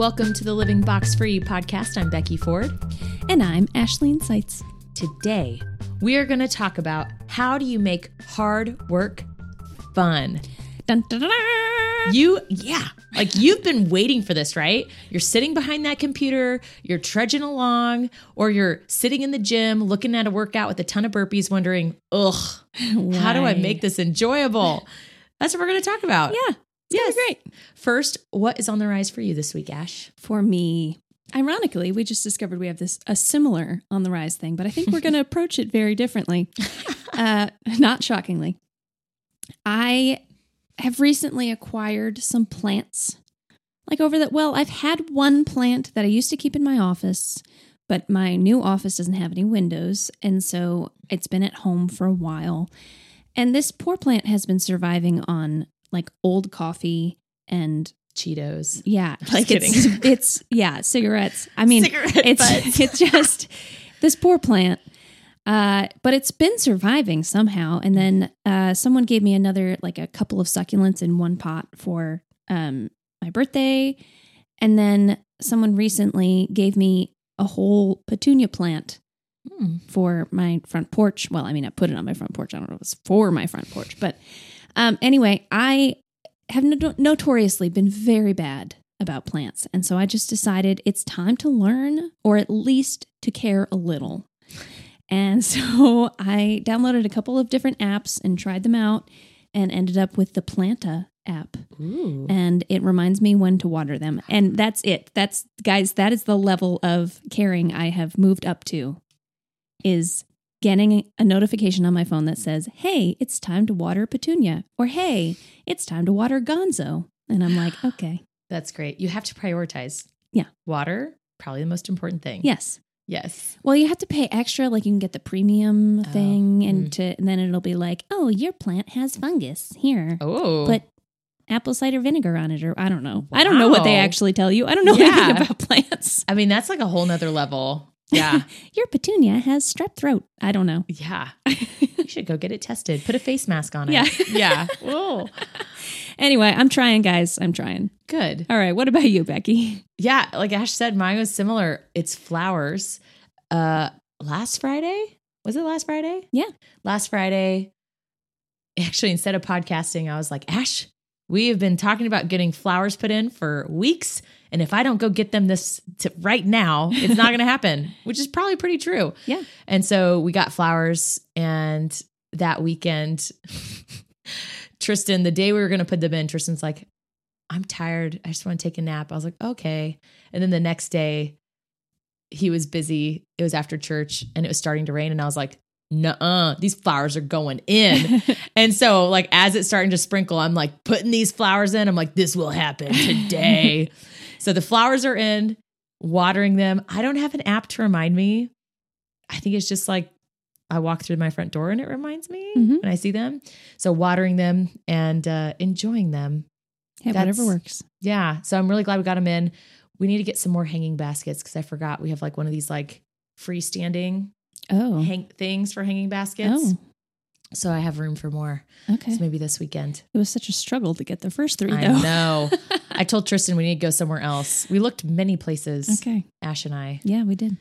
Welcome to the Living Box Free podcast. I'm Becky Ford. And I'm Ashleen Seitz. Today, we are going to talk about how do you make hard work fun. Dun, dun, dun. You, yeah, like you've been waiting for this, right? You're sitting behind that computer, you're trudging along, or you're sitting in the gym looking at a workout with a ton of burpees, wondering, ugh, how do I make this enjoyable? That's what we're going to talk about. Yeah, Yes. yeah, great. First, what is on the rise for you this week, Ash? For me, ironically, we just discovered we have this a similar on the rise thing, but I think we're going to approach it very differently. Uh, not shockingly, I have recently acquired some plants. Like over that, well, I've had one plant that I used to keep in my office, but my new office doesn't have any windows, and so it's been at home for a while. And this poor plant has been surviving on like old coffee and Cheetos. yeah, Just like kidding. it's it's yeah, cigarettes. I mean, Cigarette it's butts. it's just this poor plant. Uh, but it's been surviving somehow. And then uh, someone gave me another like a couple of succulents in one pot for um my birthday, and then someone recently gave me a whole petunia plant Hmm. for my front porch. Well, I mean, I put it on my front porch. I don't know if it's for my front porch, but um, anyway, I have no- notoriously been very bad about plants. And so I just decided it's time to learn or at least to care a little. And so I downloaded a couple of different apps and tried them out and ended up with the Planta app. Ooh. And it reminds me when to water them. And that's it. That's, guys, that is the level of caring I have moved up to is getting a notification on my phone that says, hey, it's time to water petunia, or hey, it's time to water gonzo. And I'm like, okay, That's great. You have to prioritize. Yeah. Water, probably the most important thing. yes. Yes. Well, you have to pay extra, like you can get the premium Oh, thing, and mm. to and then it'll be like, oh, your plant has fungus. Here, Oh. put apple cider vinegar on it, or I don't know. I don't know what they actually tell you. I don't know Yeah. anything about plants. I mean, that's like a whole nother level. Yeah. Your petunia has strep throat. I don't know. yeah. You should go get it tested. Put a face mask on it. Yeah. Yeah. Whoa. Anyway, I'm trying, guys. I'm trying. Good. All right. What about you, Becky? Yeah. Like Ash said, mine was similar. It's flowers. Uh, last Friday? Was it last Friday? Yeah. Last Friday. Actually, instead of podcasting, I was like, Ash, we have been talking about getting flowers put in for weeks. And if I don't go get them this to right now, it's not going to happen, which is probably pretty true. Yeah. And so we got flowers. And that weekend, Tristan, the day we were going to put them in, Tristan's like, I'm tired. I just want to take a nap. I was like, okay. And then the next day, he was busy. It was after church and it was starting to rain. And I was like, nuh these flowers are going in. and so, like, as it's starting to sprinkle, I'm like putting these flowers in. I'm like, this will happen today. so the flowers are in, watering them. I don't have an app to remind me. I think it's just like I walk through my front door and it reminds me Mhm. when I see them. So watering them and uh, enjoying them. yeah, That's- whatever works. Yeah. So I'm really glad we got them in. We need to get some more hanging baskets because I forgot we have like one of these like freestanding Oh, hang things for hanging baskets. oh, So I have room for more. okay. So maybe this weekend. It was such a struggle to get the first three, I though. know. I told Tristan we need to go somewhere else. We looked many places, okay. Ash and I. Yeah, we did.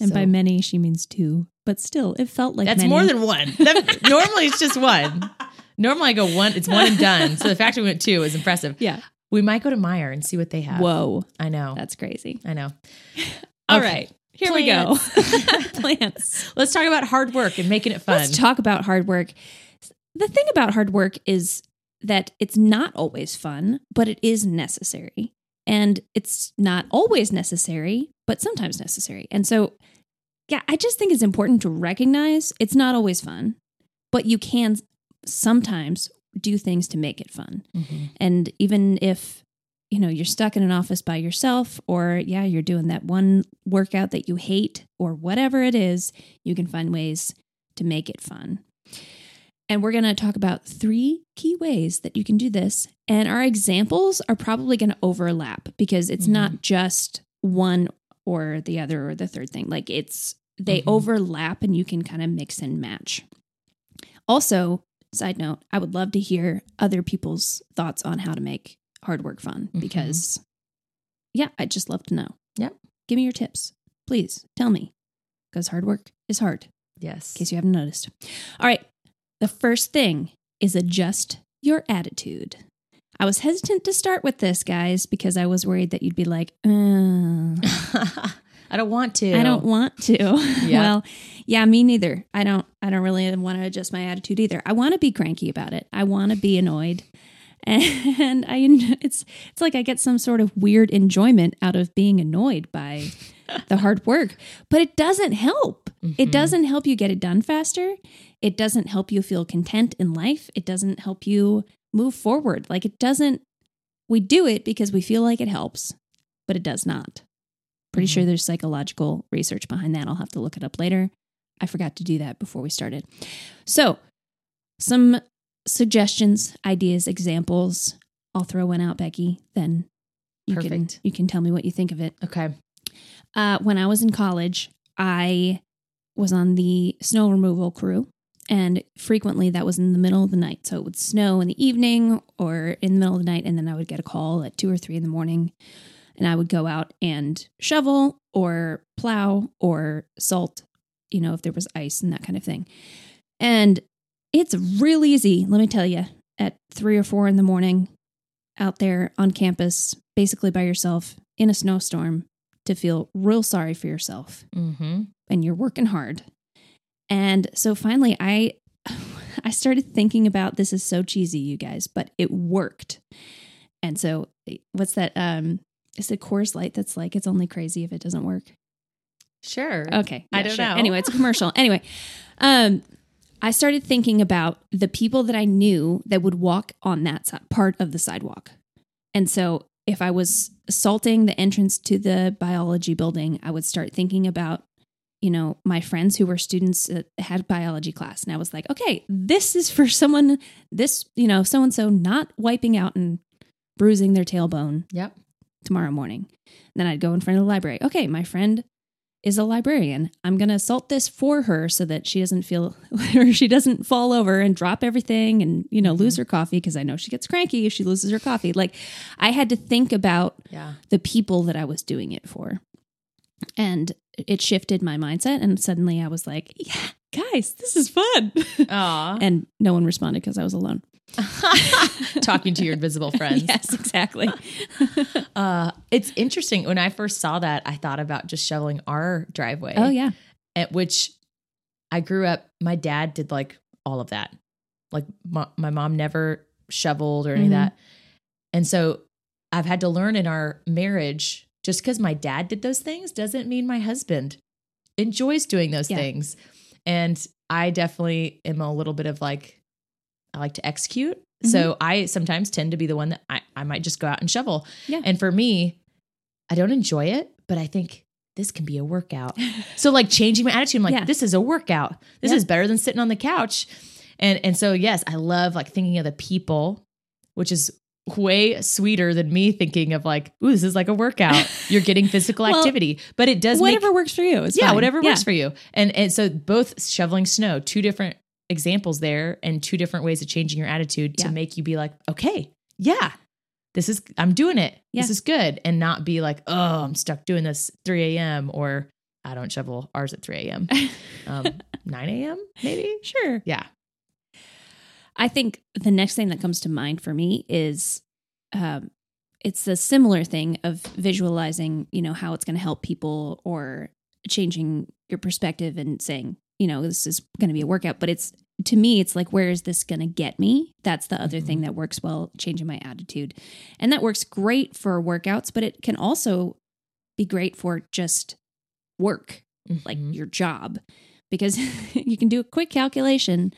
And So- by many, she means two. But still, it felt like That's many. more than one. That- normally it's just one. Normally I go one, it's one and done. So the fact we went two is impressive. Yeah. We might go to Meijer and see what they have. Whoa, I know. that's crazy. I know. All Okay. right, here we go. Plants. Let's talk about hard work and making it fun. Let's talk about hard work. The thing about hard work is that it's not always fun, but it is necessary. And it's not always necessary, but sometimes necessary. And so, yeah, I just think it's important to recognize it's not always fun, but you can sometimes do things to make it fun. Mhm. And even if, you know, you're stuck in an office by yourself, or yeah, you're doing that one workout that you hate, or whatever it is, you can find ways to make it fun. And we're going to talk about three key ways that you can do this. And our examples are probably going to overlap because it's not just one or the other or the third thing. Like it's, they Mhm. overlap and you can kind of mix and match. Also, side note, I would love to hear other people's thoughts on how to make hard work fun Mhm. because yeah, I'd just love to know. Yep. Give me your tips. Please tell me. Because hard work is hard, Yes. in case you haven't noticed. All right. The first thing is adjust your attitude. I was hesitant to start with this, guys, because I was worried that you'd be like, uh, I don't want to. I don't want to. Yeah. well, yeah, me neither. I don't I don't really want to adjust my attitude either. I want to be cranky about it. I want to be annoyed. And I it's it's like I get some sort of weird enjoyment out of being annoyed by the hard work, but it doesn't help. It Mhm. doesn't help you get it done faster. It doesn't help you feel content in life. It doesn't help you move forward. Like it doesn't we do it because we feel like it helps, but it does not. Pretty Mhm. sure there's psychological research behind that. I'll have to look it up later. I forgot to do that before we started. So, some suggestions, ideas, examples. I'll throw one out, Becky. Then you can Perfect. you can tell me what you think of it. Okay. Uh, when I was in college, I was on the snow removal crew, and frequently that was in the middle of the night. So it would snow in the evening or in the middle of the night, and then I would get a call at two or three in the morning, and I would go out and shovel or plow or salt, you know, if there was ice and that kind of thing. And it's real easy, let me tell you, at three or four in the morning out there on campus, basically by yourself in a snowstorm, to feel real sorry for yourself Mm-hmm. and you're working hard. And so finally I I started thinking about this is so cheesy you guys, but it worked. And so what's that um is it Coors Light that's like it's only crazy if it doesn't work? Sure. Okay. I don't sure. know. Anyway, it's a commercial. anyway, um, I started thinking about the people that I knew that would walk on that part of the sidewalk. And so if I was assaulting the entrance to the biology building, I would start thinking about, you know, my friends who were students that had biology class. And I was like, okay, this is for someone, this, you know, so and so not wiping out and bruising their tailbone Yep. tomorrow morning. then I'd go in front of the library. Okay, my friend is a librarian. I'm going to salt this for her so that she doesn't feel or she doesn't fall over and drop everything and, you know, lose mm-hmm. her coffee because I know she gets cranky if she loses her coffee. Like I had to think about Yeah. the people that I was doing it for. And it shifted my mindset and suddenly I was like, yeah, guys, this is fun. And no one responded because I was alone. Talking to your invisible friends. Yes, exactly. Uh, it's interesting. When I first saw that, I thought about just shoveling our driveway. oh yeah. At which I grew up, my dad did like all of that. Like my, my mom never shoveled or any Mhm. of that. And so I've had to learn in our marriage just because my dad did those things doesn't mean my husband enjoys doing those Yeah. things. And I definitely am a little bit of like, I like to execute. Mm-hmm. So I sometimes tend to be the one that I, I might just go out and shovel. Yeah. And for me, I don't enjoy it, but I think this can be a workout. So like changing my attitude, I'm like, Yeah. this is a workout. This Yeah. is better than sitting on the couch. And and so yes, I love like thinking of the people, which is way sweeter than me thinking of like, ooh, this is like a workout. You're getting physical Well, activity. But it does make Whatever works for you. Yeah, fine. whatever Yeah. works for you. And and so both shoveling snow, two different examples there, and two different ways of changing your attitude Yeah. to make you be like, okay, yeah, this is I'm doing it. This is good, and not be like, oh, I'm stuck doing this 3 a.m. or I don't shovel ours at 3 a.m. Um, 9 a.m. maybe. Sure. Yeah. I think the next thing that comes to mind for me is um, it's a similar thing of visualizing, you know, how it's going to help people or changing your perspective and saying, you know, this is going to be a workout. But it's to me, it's like, where is this going to get me? That's the other thing that works well, changing my attitude. And that works great for workouts, but it can also be great for just work like Mhm. your job because you can do a quick calculation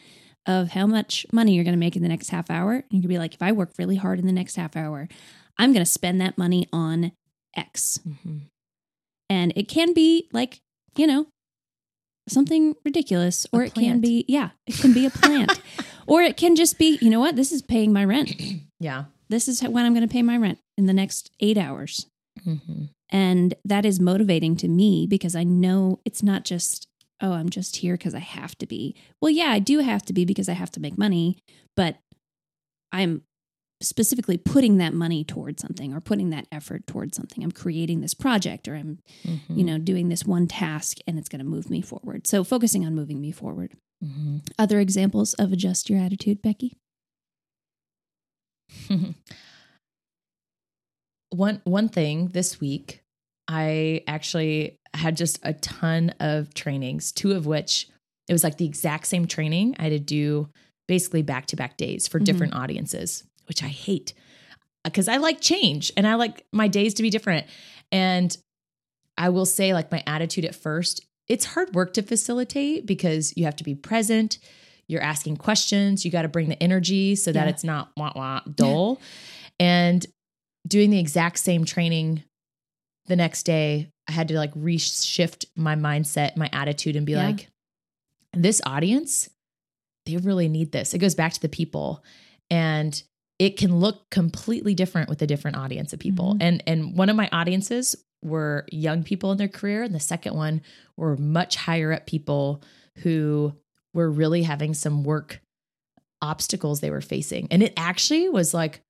of how much money you're going to make in the next half hour and you can be like if i work really hard in the next half hour i'm going to spend that money on x Mhm. and it can be like you know something ridiculous or it can be yeah it can be a plant or it can just be you know what this is paying my rent yeah. this is when i'm going to pay my rent in the next eight hours Mhm. and that is motivating to me because I know it's not just, oh, I'm just here because I have to be. Well, yeah, I do have to be because I have to make money, but I'm specifically putting that money towards something or putting that effort towards something. I'm creating this project or I'm, Mm-hmm. you know, doing this one task and it's going to move me forward. So focusing on moving me forward. Mm-hmm. Other examples of adjust your attitude, Becky? one one thing this week, I actually had just a ton of trainings, two of which it was like the exact same training I had to do basically back to back days for Mhm. different audiences, which I hate because I like change and I like my days to be different. And I will say, like, my attitude at first, it's hard work to facilitate because you have to be present. You're asking questions. You got to bring the energy so that Yeah. it's not wah wah dull. and doing the exact same training the next day, I had to like reshift my mindset, my attitude, and be Yeah. like, this audience, they really need this. It goes back to the people. And it can look completely different with a different audience of people. Mhm. And and one of my audiences were young people in their career, and the second one were much higher up people who were really having some work obstacles they were facing. And it actually was like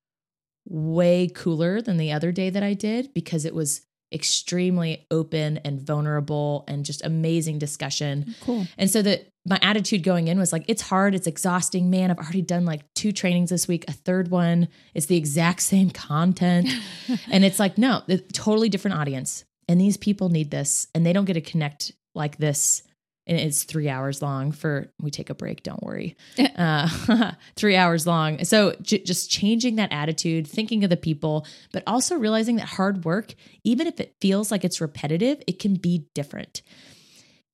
way cooler than the other day that I did because it was extremely open and vulnerable and just amazing discussion. Cool. And so that my attitude going in was like, it's hard, it's exhausting. Man, I've already done like two trainings this week, a third one. It's the exact same content. and it's like, no, totally different audience. And these people need this and they don't get to connect like this. And it's three hours long for, we take a break, don't worry. uh, three hours long. So j- just changing that attitude, thinking of the people, but also realizing that hard work, even if it feels like it's repetitive, it can be different.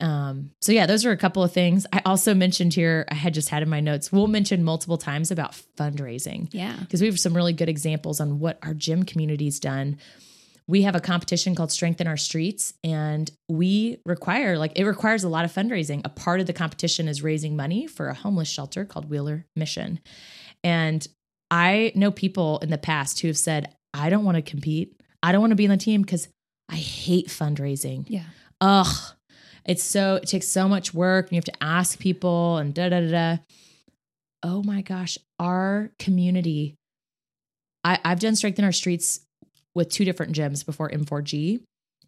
Um, so yeah, those are a couple of things. I also mentioned here, I had just had in my notes, we'll mention multiple times about fundraising Yeah. because we have some really good examples on what our gym community's done. We have a competition called Strengthen Our Streets, and we require, like, it requires a lot of fundraising. A part of the competition is raising money for a homeless shelter called Wheeler Mission. And I know people in the past who have said, I don't want to compete. I don't want to be on the team because I hate fundraising. Yeah. Ugh. It's so, it takes so much work and you have to ask people and da da da da. Oh my gosh. Our community, I, I've done Strengthen Our Streets with two different gyms before M4G.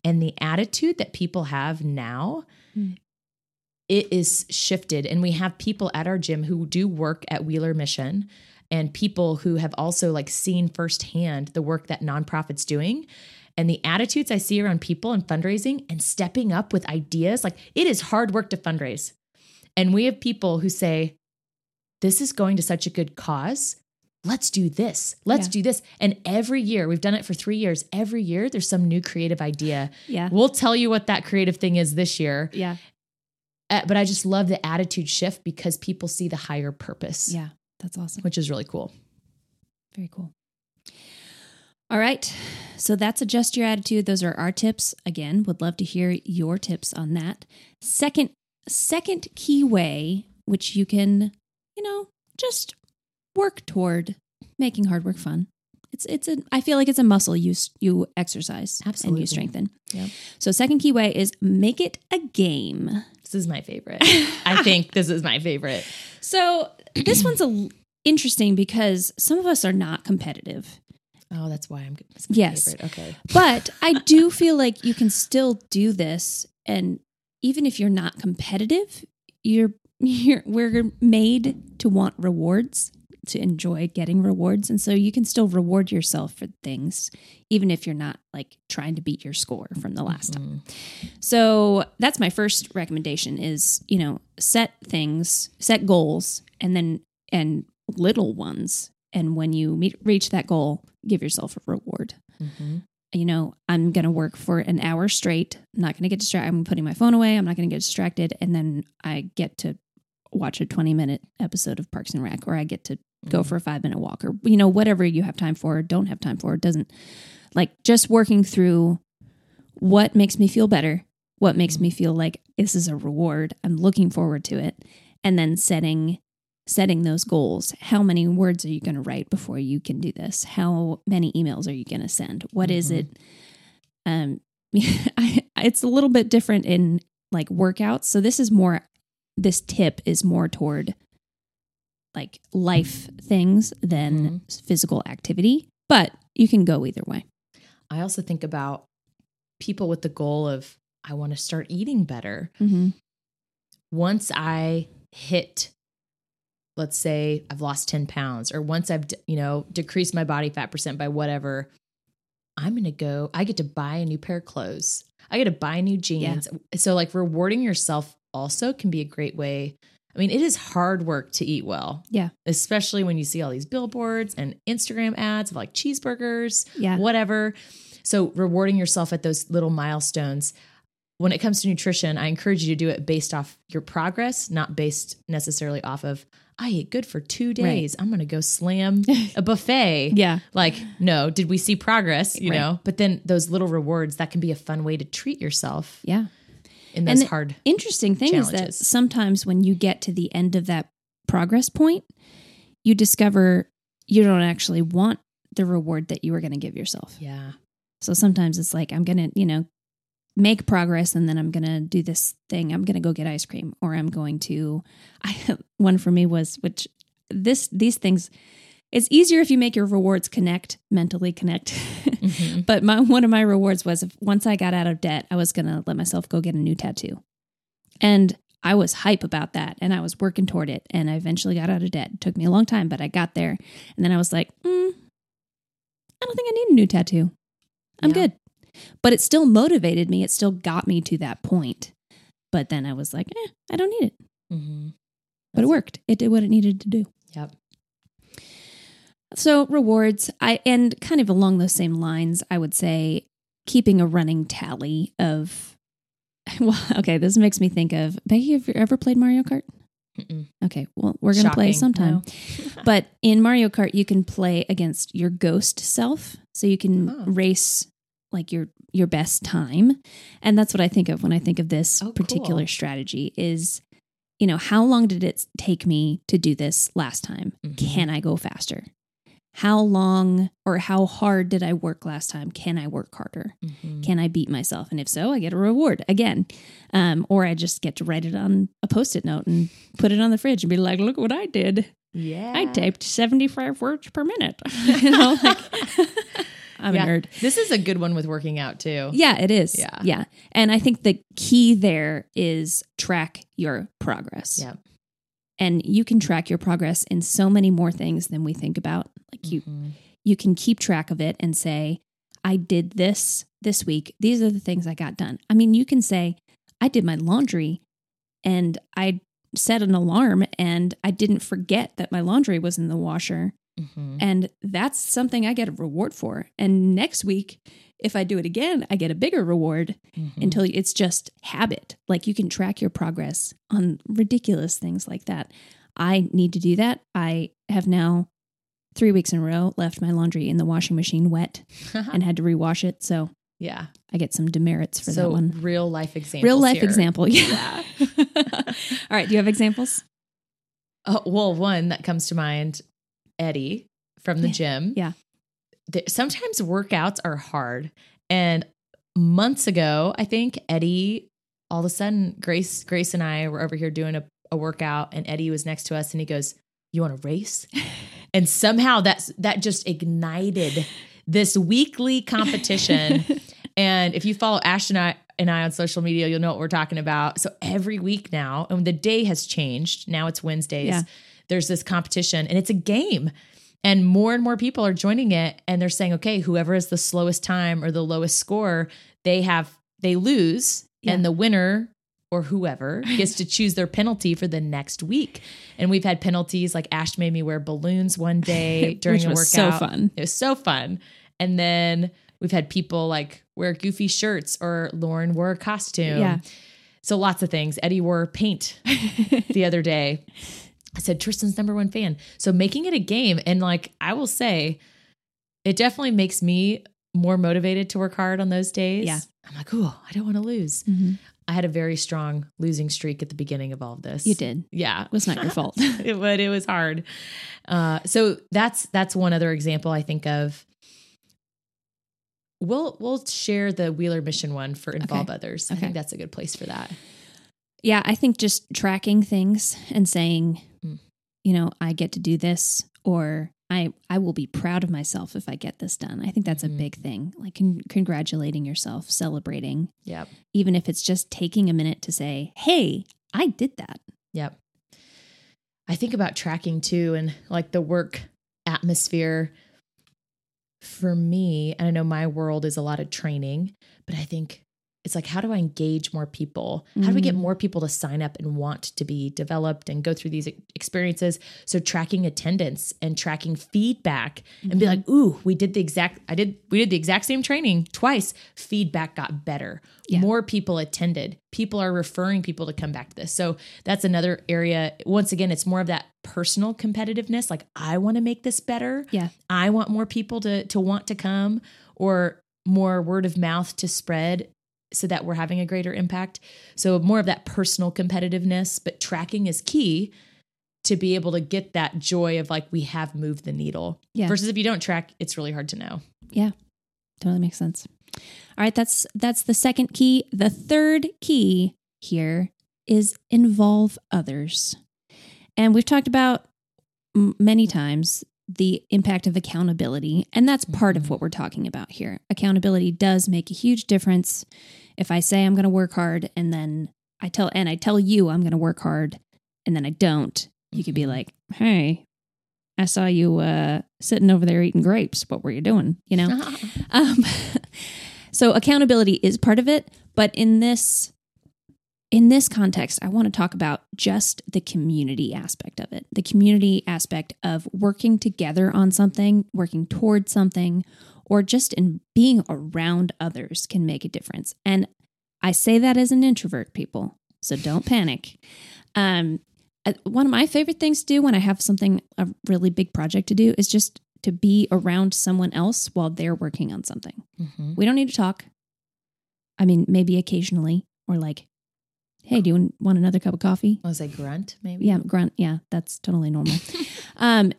And the attitude that people have now, Hmm. it is shifted. And we have people at our gym who do work at Wheeler Mission and people who have also like seen firsthand the work that nonprofits doing and the attitudes I see around people and fundraising and stepping up with ideas. Like it is hard work to fundraise. And we have people who say, This is going to such a good cause. Let's do this. Let's Yeah. do this. And every year, we've done it for three years. Every year, there's some new creative idea. Yeah. We'll tell you what that creative thing is this year. Yeah. Uh, but I just love the attitude shift because people see the higher purpose, Yeah. That's awesome. which is really cool. Very cool. All right. So that's adjust your attitude. Those are our tips. Again, would love to hear your tips on that. Second second key way which you can, you know, just work toward making hard work fun. It's it's a I feel like it's a muscle you you exercise and you strengthen. Yep. So second key way is make it a game. This is my favorite. I think this is my favorite. So this one's a interesting because some of us are not competitive. Oh, that's why I'm Yes. favorite. Okay. But I do feel like you can still do this and even if you're not competitive, you're you're we're made to want rewards, to enjoy getting rewards and so you can still reward yourself for things even if you're not like trying to beat your score from the last time. Mm. So that's my first recommendation is, you know, set things, set goals and then and little ones and when you meet, reach that goal, give yourself a reward Mhm. you know, I'm going to work for an hour straight. I'm not going to get distracted. I'm putting my phone away. I'm not going to get distracted. And then I get to watch a 20 minute episode of Parks and Rec, or I get to go for a five minute walk, or, you know, whatever you have time for, or don't have time for. Doesn't like just working through what makes me feel better, what makes me feel like this is a reward. I'm looking forward to it. And then setting setting those goals. How many words are you going to write before you can do this? How many emails are you going to send? What is Mhm. it? Um, I, it's a little bit different in like workouts. So this is more. This tip is more toward like life things than physical activity, but you can go either way. I also think about people with the goal of, I want to start eating better. Mm-hmm. Once I hit, let's say I've lost 10 pounds, or once I've, you know, decreased my body fat percent by whatever, I'm going to go, I get to buy a new pair of clothes. I get to buy new jeans. So, like, rewarding yourself also can be a great way. I mean, it is hard work to eat well. Yeah. Especially when you see all these billboards and Instagram ads of like cheeseburgers, Yeah. whatever. So, rewarding yourself at those little milestones. When it comes to nutrition, I encourage you to do it based off your progress, not based necessarily off of, I ate good for two days. I'm going to go slam a buffet. Yeah. Like, no, did we see progress? You Right. know, but then those little rewards, that can be a fun way to treat yourself Yeah. In And those the hard. Interesting thing is that sometimes when you get to the end of that progress point, you discover you don't actually want the reward that you were going to give yourself. Yeah. So sometimes it's like, I'm going to, you know, make progress and then I'm going to do this thing. I'm going to go get ice cream or I'm going to, I, one for me was, which this, these things, it's easier if you make your rewards connect, mentally connect. Mhm. but my, one of my rewards was if, once I got out of debt, I was going to let myself go get a new tattoo. And I was hype about that and I was working toward it. And I eventually got out of debt. It took me a long time, but I got there. And then I was like, mm, I don't think I need a new tattoo. I'm Yeah. good. But it still motivated me. It still got me to that point. But then I was like, eh, I don't need it. Mhm. But it worked. It did what it needed to do. Yep. So rewards, I and kind of along those same lines, I would say keeping a running tally of well, okay, this makes me think of Becky, have you ever played Mario Kart? Mm-mm. Okay, well, we're gonna play sometime. No. But in Mario Kart, you can play against your ghost self. So you can Huh. race like your your best time. And that's what I think of when I think of this Oh, particular cool. strategy is you know, how long did it take me to do this last time? Mhm. Can I go faster? How long or how hard did I work last time? Can I work harder? Mhm. Can I beat myself? And if so, I get a reward again. Um, or I just get to write it on a post it note and put it on the fridge and be like, look what I did. Yeah. I typed 75 words per minute. you know, like I'm Yeah. a nerd. This is a good one with working out too. Yeah, it is. Yeah. Yeah. And I think the key there is track your progress. Yep. And you can track your progress in so many more things than we think about. Like you Mhm. you can keep track of it and say, I did this this week. These are the things I got done. I mean, you can say, I did my laundry and I set an alarm and I didn't forget that my laundry was in the washer. Mhm. And that's something I get a reward for. And next week, if I do it again, I get a bigger reward Mhm. until it's just habit. Like you can track your progress on ridiculous things like that. I need to do that. I have now three weeks in a row left my laundry in the washing machine wet and had to rewash it. So yeah. I get some demerits for so that one. real life example. Real life here. example. Yeah. All right. Do you have examples? Oh, well, one that comes to mind, Eddie from the Yeah. gym. Yeah. Sometimes workouts are hard. And months ago, I think Eddie, all of a sudden, Grace, Grace and I were over here doing a, a workout, and Eddie was next to us and he goes, You want to race? and somehow that's that just ignited this weekly competition. and if you follow Ash and I and I on social media, you'll know what we're talking about. So every week now, and the day has changed. Now it's Wednesdays. Yeah. There's this competition and it's a game. And more and more people are joining it and they're saying, okay, whoever has the slowest time or the lowest score, they have they lose. Yeah. And the winner or whoever gets to choose their penalty for the next week. And we've had penalties like Ash made me wear balloons one day during a was so workout. fun. It was so fun. And then we've had people like wear goofy shirts or Lauren wore a costume. Yeah. So lots of things. Eddie wore paint the other day. I said Tristan's number one fan. So making it a game and like I will say it definitely makes me more motivated to work hard on those days. Yeah. I'm like, "Oh, I don't want to lose." Mhm. I had a very strong losing streak at the beginning of all of this. You did. Yeah. It was not your fault. it, but it was hard. Uh, so that's that's one other example I think of. We'll we'll share the Wheeler Mission one for involve others. I Okay. think that's a good place for that. Yeah, I think just tracking things and saying, Mm. you know, I get to do this or I I will be proud of myself if I get this done. I think that's Mhm. a big thing. Like con- congratulating yourself, celebrating, Yep. even if it's just taking a minute to say, "Hey, I did that." Yep. I think about tracking too and like the work atmosphere. For me, and I know my world is a lot of training, but I think it's like, how do I engage more people? How do we get Mm. more people to sign up and want to be developed and go through these experiences? So tracking attendance and tracking feedback and be Mhm. like, ooh, we did the exact, I did, we did the exact same training twice. Feedback got better. Yeah. More people attended. People are referring people to come back to this. So that's another area. Once again, it's more of that personal competitiveness. Like, I want to make this better. Yeah. I want more people to to want to come or more word of mouth to spread so that we're having a greater impact. So more of that personal competitiveness, but tracking is key to be able to get that joy of like we have moved the needle. Yeah. Versus if you don't track, it's really hard to know. Yeah. Totally makes sense. All right, that's that's the second key. The third key here is involve others. And we've talked about m- many times the impact of accountability, and that's part of Mhm. what we're talking about here. Accountability does make a huge difference. If I say I'm going to work hard and then I tell and I tell you I'm going to work hard and then I don't, you could be Mhm. like, "Hey, I saw you uh sitting over there eating grapes. What were you doing?" You know? Um, so accountability is part of it, but in this in this context, I want to talk about just the community aspect of it. The community aspect of working together on something, working towards something, or just in being around others can make a difference. And I say that as an introvert, people. So don't panic. Um, uh, one of my favorite things to do when I have something, a really big project to do, is just to be around someone else while they're working on something. Mhm. We don't need to talk. I mean, maybe occasionally, or like, hey, do you want another cup of coffee? I was I grunt maybe? Yeah, grunt. Yeah, that's totally normal. um,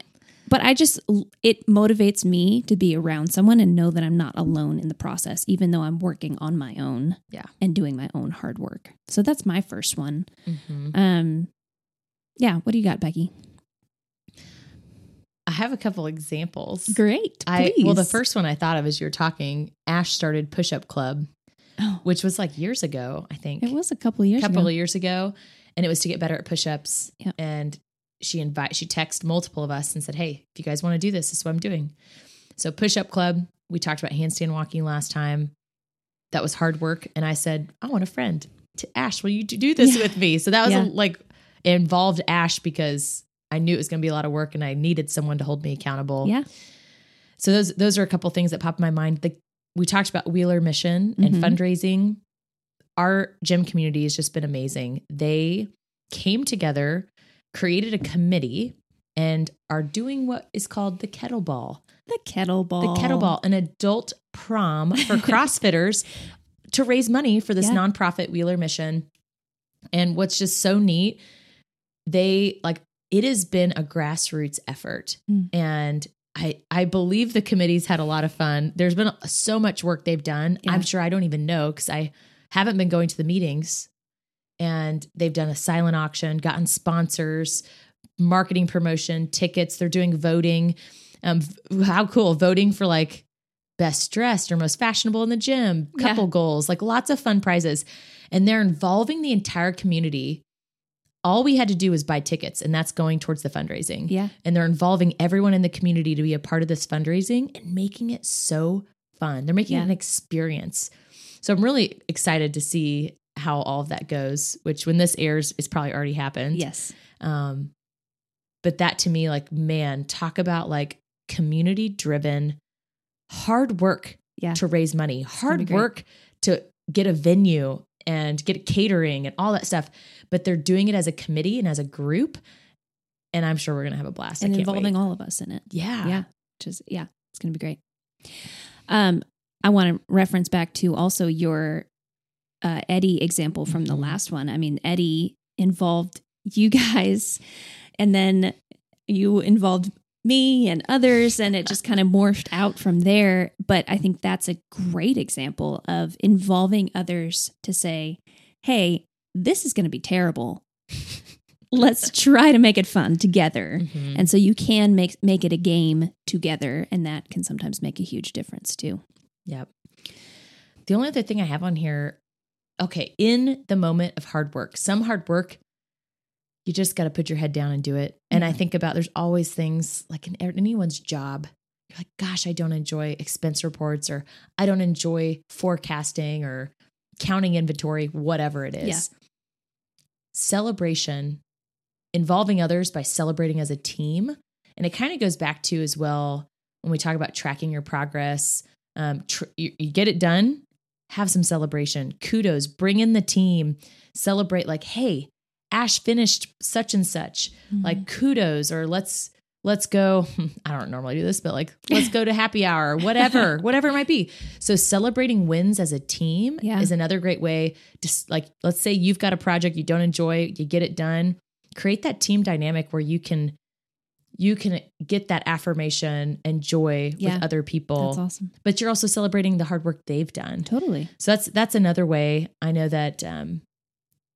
but I just, it motivates me to be around someone and know that I'm not alone in the process, even though I'm working on my own Yeah. and doing my own hard work. So that's my first one. Mhm. Um, yeah, what do you got, Becky? I have a couple examples. Great. I well, the first one I thought of as you were talking, Ash started Push Up Club, Oh, which was like years ago, I think. it was a couple of years couple ago. of years ago, and it was to get better at push-ups. Yeah. And she invite she texted multiple of us and said, "Hey, if you guys want to do this, this is what I'm doing." So Push-Up Club. We talked about handstand walking last time. That was hard work, and I said, "I want a friend." To Ash, will you do this Yeah. with me? So that was Yeah. a, like involved Ash because I knew it was going to be a lot of work, and I needed someone to hold me accountable. Yeah. So those those are a couple things that pop in my mind. The, we talked about Wheeler Mission and Mhm. fundraising. Our gym community has just been amazing. They came together, created a committee, and are doing what is called the kettleball. The kettleball. The kettleball, an adult prom for CrossFitters to raise money for this Yeah. nonprofit Wheeler Mission. And what's just so neat, they like it has been a grassroots effort. Mm. And I I believe the committee's had a lot of fun. There's been so much work they've done. Yeah. I'm sure I don't even know because I haven't been going to the meetings. And they've done a silent auction, gotten sponsors, marketing promotion, tickets. They're doing voting. Um, how cool! Voting for like best dressed or most fashionable in the gym, Yeah. couple goals, like lots of fun prizes. And they're involving the entire community. All we had to do was buy tickets, and that's going towards the fundraising Yeah. and they're involving everyone in the community to be a part of this fundraising and making it so fun. They're making Yeah. it an experience. So I'm really excited to see how all of that goes, which when this airs, it's probably already happened. Yes. Um, but that to me, like, man, talk about like community driven, hard work Yeah. to raise money, hard work to get a venue and get catering and all that stuff. But they're doing it as a committee and as a group. And I'm sure we're going to have a blast. and involving wait. all of us in it. Yeah. Yeah. Which is yeah, it's gonna be great. Um, I want to reference back to also your uh, Eddie example from the Mhm. last one. I mean, Eddie involved you guys, and then you involved me and others, and it just kind of morphed out from there. But I think that's a great example of involving others to say, "Hey, this is going to be terrible." let's try to make it fun together. Mhm. And so you can make make it a game together and that can sometimes make a huge difference too. Yep. The only other thing I have on here, okay, in the moment of hard work, some hard work, you just got to put your head down and do it. And I think about there's always things like in anyone's job, you're like, gosh, I don't enjoy expense reports or I don't enjoy forecasting or counting inventory, whatever it is. Yeah. Celebration, involving others by celebrating as a team. And it kind of goes back to as well when we talk about tracking your progress. Um, tr- you, you get it done, have some celebration, kudos, bring in the team, celebrate like, hey, Ash finished such and such, like kudos, or let's let's go. I don't normally do this, but like let's go to happy hour, whatever, whatever it might be. So celebrating wins as a team Yeah. is another great way. Just like let's say you've got a project you don't enjoy, you get it done. Create that team dynamic where you can you can get that affirmation and joy Yeah. with other people That's awesome. but you're also celebrating the hard work they've done. Totally. So that's that's another way. I know that um,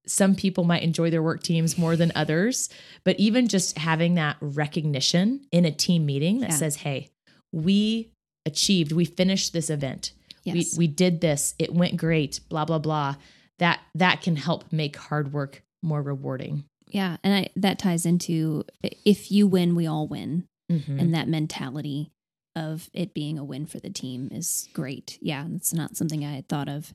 some people might enjoy their work teams more than others, but even just having that recognition in a team meeting that Yeah. says, "Hey, we achieved, we finished this event, Yes. we we did this, it went great, blah blah blah." That that can help make hard work more rewarding. yeah, and I, that ties into if you win, we all win. Mhm. and that mentality of it being a win for the team is great. Yeah, it's not something I had thought of.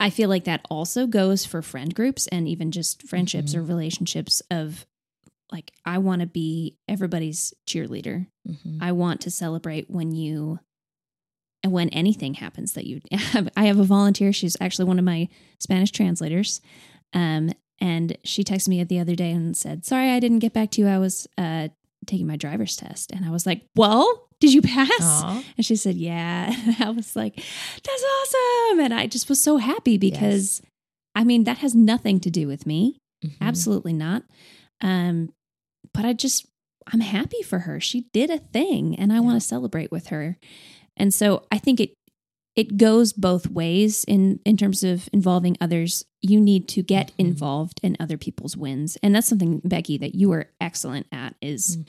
I feel like that also goes for friend groups and even just friendships or relationships of like I want to be everybody's cheerleader. Mhm. I want to celebrate when you and when anything happens that you have. I have a volunteer. She's actually one of my Spanish translators. Um, and she texted me the other day and said, "Sorry, I didn't get back to you. I was uh, taking my driver's test." And I was like, "Well, did you pass?" Aw. And she said, "Yeah." And I was like, "That's awesome!" And I just was so happy because, I mean, that has nothing to do with me. Mhm. Absolutely not. Um, but I just I'm happy for her. She did a thing and I Yeah. want to celebrate with her. And so I think it it goes both ways in in terms of involving others. You need to get Mhm. involved in other people's wins. And that's something Becky that you are excellent at is Mm.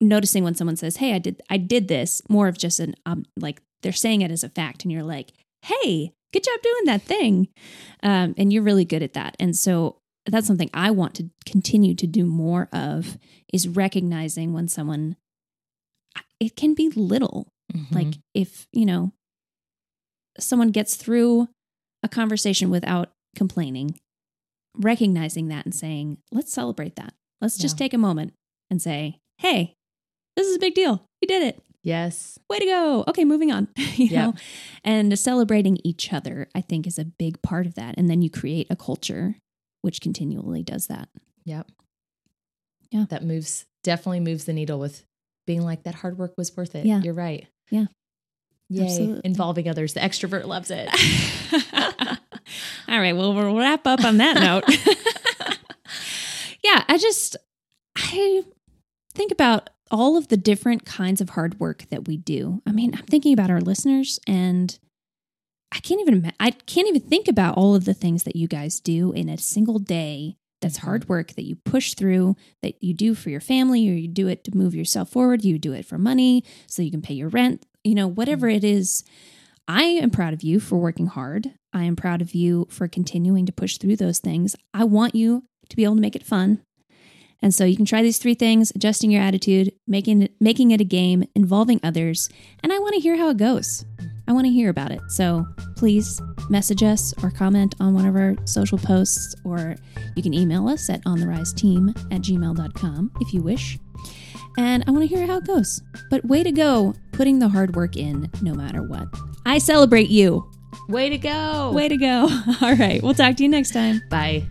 Noticing when someone says, "Hey, I did I did this." More of just an um, like they're saying it as a fact and you're like, "Hey, good job doing that thing." Um, and you're really good at that. And so that's something I want to continue to do more of is recognizing when someone it can be little. Mhm. Like if, you know, someone gets through a conversation without complaining, recognizing that and saying, "Let's celebrate that. Let's just Yeah. take a moment and say, "Hey, this is a big deal. We did it. yes, Way to go. Okay, moving on." you Yeah. know. And celebrating each other, I think is a big part of that. And then you create a culture which continually does that. Yep. Yeah. That moves definitely moves the needle with being like that hard work was worth it. Yeah. You're right. Yeah. Yay. Absolutely. Involving others. The extrovert loves it. All right, well, we'll wrap up on that note. yeah, I just I think about all of the different kinds of hard work that we do. I mean, I'm thinking about our listeners and I can't even I can't even think about all of the things that you guys do in a single day that's Mhm. hard work that you push through that you do for your family or you do it to move yourself forward, you do it for money so you can pay your rent, you know, whatever it is. I am proud of you for working hard. I am proud of you for continuing to push through those things. I want you to be able to make it fun. And so you can try these three things, adjusting your attitude, making it making it a game, involving others, and I want to hear how it goes. I want to hear about it. So please message us or comment on one of our social posts, or you can email us at ontheriseteam at gmail.com if you wish. And I want to hear how it goes. But way to go, putting the hard work in no matter what. I celebrate you. Way to go. Way to go. All right. We'll talk to you next time. Bye.